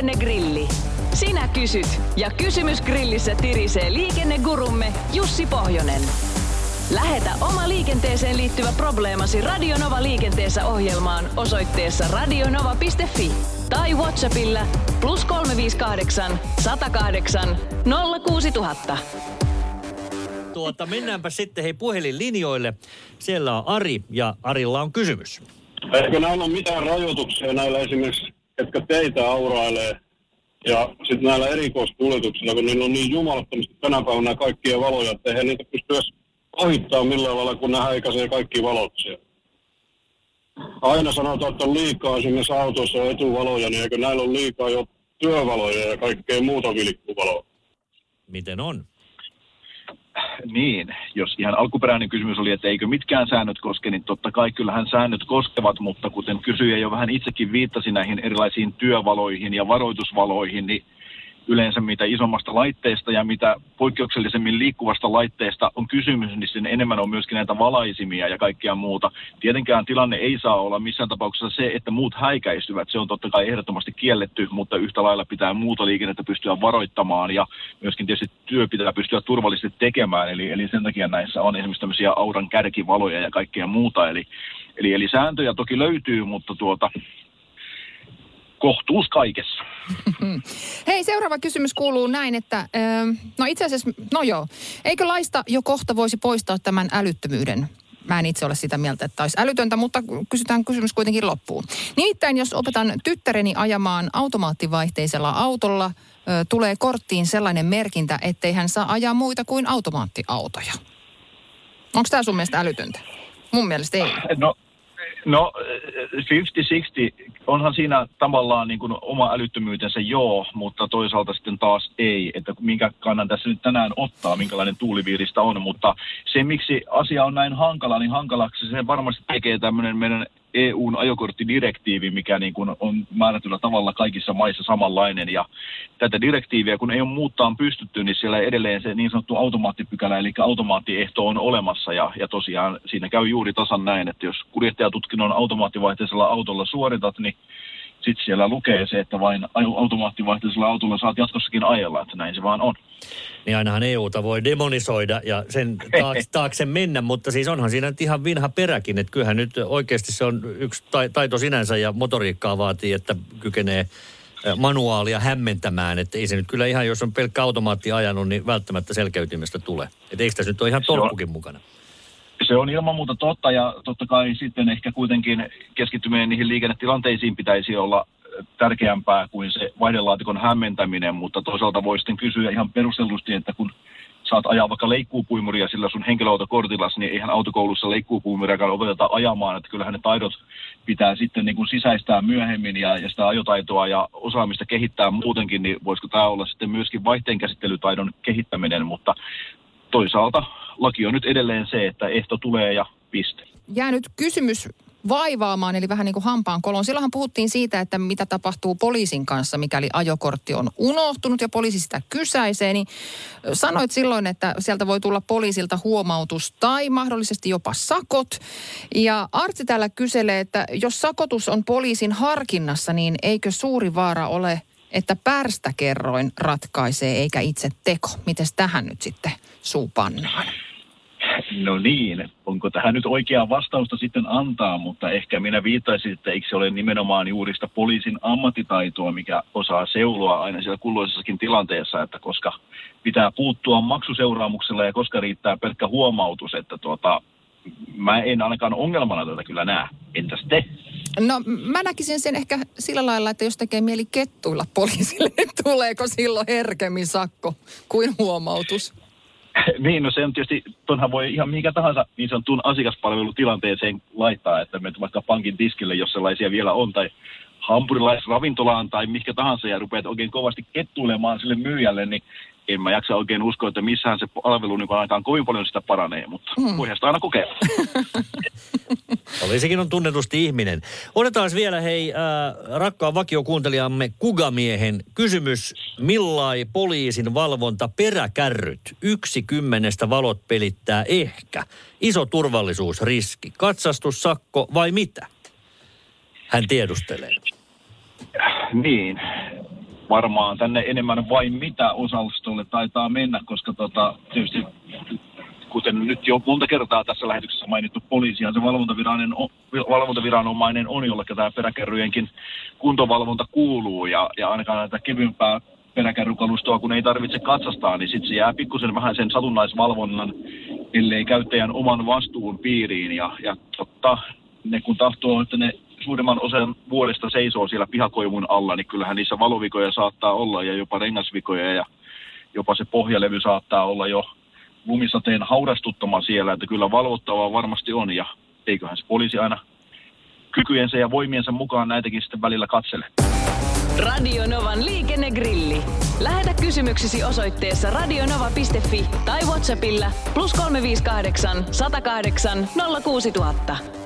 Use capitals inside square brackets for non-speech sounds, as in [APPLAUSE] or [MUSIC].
Liikennegrilli. Sinä kysyt ja kysymys grillissä tirisee liikennegurumme Jussi Pohjonen. Lähetä oma liikenteeseen liittyvä probleemasi Radionova liikenteessä ohjelmaan osoitteessa radionova.fi tai Whatsappilla plus 358 108 06000. Tuota, mennäänpä sitten hei puhelinlinjoille. Siellä on Ari ja Arilla on kysymys. Eikö näillä ole mitään rajoituksia näillä esimerkiksi, jotka teitä aurailee ja sitten näillä erikoiskuljetuksilla, kun niillä on niin jumalattomasti tänä päivänä kaikkia valoja, että eihän niitä pysty edes ohittaa millään lailla, kun ne häikäisee kaikki valot siellä. Aina sanotaan, että on liikaa esimerkiksi autoissa on etuvaloja, niin eikö näillä ole liikaa jo työvaloja ja kaikkea muuta vilkkuvaloa? Miten on? Niin, jos ihan alkuperäinen kysymys oli, että eikö mitkään säännöt koske, niin totta kai kyllähän säännöt koskevat, mutta kuten kysyjä jo vähän itsekin viittasi näihin erilaisiin työvaloihin ja varoitusvaloihin, niin yleensä mitä isommasta laitteesta ja mitä poikkeuksellisemmin liikkuvasta laitteesta on kysymys, niin sen enemmän on myöskin näitä valaisimia ja kaikkea muuta. Tietenkään tilanne ei saa olla missään tapauksessa se, että muut häikäistyvät. Se on totta kai ehdottomasti kielletty, mutta yhtä lailla pitää muuta liikennettä pystyä varoittamaan ja myöskin tietysti työ pitää pystyä turvallisesti tekemään. Eli, eli sen takia näissä on esimerkiksi tämmöisiä auran kärkivaloja ja kaikkea muuta. Eli, eli, eli sääntöjä toki löytyy, mutta tuota, kohtuus kaikessa. [LAUGHS] Hei, seuraava kysymys kuuluu näin, että ähm, no itse asiassa, no joo, eikö laista jo kohta voisi poistaa tämän älyttömyyden? Mä en itse ole sitä mieltä, että olisi älytöntä, mutta kysytään kysymys kuitenkin loppuun. Nimittäin jos opetan tyttäreni ajamaan automaattivaihteisella autolla, tulee korttiin sellainen merkintä, ettei hän saa ajaa muita kuin automaattiautoja. Onko tämä sun mielestä älytöntä? Mun mielestä ei. No No 50-60, onhan siinä tavallaan niin kuin oma älyttömyytensä joo, mutta toisaalta sitten taas ei, että minkä kannan tässä nyt tänään ottaa, minkälainen tuuliviiristä on, mutta se miksi asia on näin hankala, niin hankalaksi se varmasti tekee tämmöinen meidän EUn ajokorttidirektiivi, mikä niin kuin on määrätyllä tavalla kaikissa maissa samanlainen. Ja tätä direktiiviä, kun ei ole muuttaan pystytty, niin siellä edelleen se niin sanottu automaattipykälä, eli automaattiehto on olemassa. Ja, ja tosiaan siinä käy juuri tasan näin, että jos kuljettajatutkinnon automaattivaihteisella autolla suoritat, niin sitten siellä lukee se, että vain automaattivaihteisella autolla saat jatkossakin ajella, että näin se vaan on. Niin ainahan EUta voi demonisoida ja sen taakse, [LAUGHS] taakse mennä, mutta siis onhan siinä nyt ihan vinha peräkin, että kyllähän nyt oikeasti se on yksi taito sinänsä ja motoriikkaa vaatii, että kykenee manuaalia hämmentämään, että ei se nyt kyllä ihan, jos on pelkkä automaatti ajanut, niin välttämättä selkeytymestä tule. Että eikö tässä nyt ole ihan tolkkukin mukana? Se on ilman muuta totta ja totta kai sitten ehkä kuitenkin keskittyminen niihin liikennetilanteisiin pitäisi olla tärkeämpää kuin se vaihdelaatikon hämmentäminen, mutta toisaalta voi sitten kysyä ihan perustellusti, että kun saat ajaa vaikka leikkuupuimuria sillä sun henkilöautokortilla, niin eihän autokoulussa leikkuupuimuriakaan opeteta ajamaan, että kyllähän ne taidot pitää sitten niin kuin sisäistää myöhemmin ja, ja sitä ajotaitoa ja osaamista kehittää muutenkin, niin voisiko tämä olla sitten myöskin vaihteenkäsittelytaidon kehittäminen, mutta toisaalta laki on nyt edelleen se, että ehto tulee ja piste. Jää nyt kysymys vaivaamaan, eli vähän niin kuin hampaan kolon. Silloinhan puhuttiin siitä, että mitä tapahtuu poliisin kanssa, mikäli ajokortti on unohtunut ja poliisi sitä kysäisee. Niin sanoit silloin, että sieltä voi tulla poliisilta huomautus tai mahdollisesti jopa sakot. Ja Artsi täällä kyselee, että jos sakotus on poliisin harkinnassa, niin eikö suuri vaara ole, että pärstäkerroin ratkaisee eikä itse teko? Miten tähän nyt sitten suupannaan? No niin, onko tähän nyt oikeaa vastausta sitten antaa, mutta ehkä minä viittaisin, että eikö se ole nimenomaan juuri sitä poliisin ammattitaitoa, mikä osaa seuloa aina siellä kulloisessakin tilanteessa, että koska pitää puuttua maksuseuraamuksella ja koska riittää pelkkä huomautus, että tuota, mä en ainakaan ongelmana tätä kyllä näe. Entäs te? No mä näkisin sen ehkä sillä lailla, että jos tekee mieli kettuilla poliisille, [LAUGHS] tuleeko silloin herkemmin sakko kuin huomautus? [LAUGHS] niin, no se on tietysti, tuonhan voi ihan mikä tahansa niin sanottuun asiakaspalvelutilanteeseen laittaa, että menet vaikka pankin tiskille, jos sellaisia vielä on, tai hampurilaisravintolaan tai mikä tahansa ja rupeat oikein kovasti kettuilemaan sille myyjälle, niin en mä jaksa oikein uskoa, että missään se palvelu niin ainakaan kovin paljon sitä paranee, mutta mm. voihan sitä aina kokeilla. [LAUGHS] Olisikin on tunnetusti ihminen. Otetaan vielä hei äh, rakkaan vakiokuuntelijamme Kugamiehen kysymys. Millai poliisin valvonta peräkärryt? Yksi kymmenestä valot pelittää ehkä. Iso turvallisuusriski. Katsastussakko vai mitä? Hän tiedustelee. Niin. varmaan tänne enemmän vain mitä osastolle taitaa mennä, koska tota, tietysti kuten nyt jo monta kertaa tässä lähetyksessä mainittu poliisi ja se valvontaviranomainen on, valvontaviranomainen on jolle tämä peräkärryjenkin kuntovalvonta kuuluu ja, ja ainakaan näitä kevyempää peräkärrykalustoa, kun ei tarvitse katsastaa, niin sitten se jää pikkusen vähän sen satunnaisvalvonnan, ellei käyttäjän oman vastuun piiriin. Ja, ja totta, ne kun tahtoo, että ne suurimman osan vuodesta seisoo siellä pihakoivun alla, niin kyllähän niissä valovikoja saattaa olla ja jopa rengasvikoja ja jopa se pohjalevy saattaa olla jo lumisateen haurastuttama siellä, että kyllä valvottavaa varmasti on ja eiköhän se poliisi aina kykyjensä ja voimiensa mukaan näitäkin sitten välillä katsele. Radio Novan liikennegrilli. Lähetä kysymyksesi osoitteessa radionova.fi tai Whatsappilla plus 358 108 06000.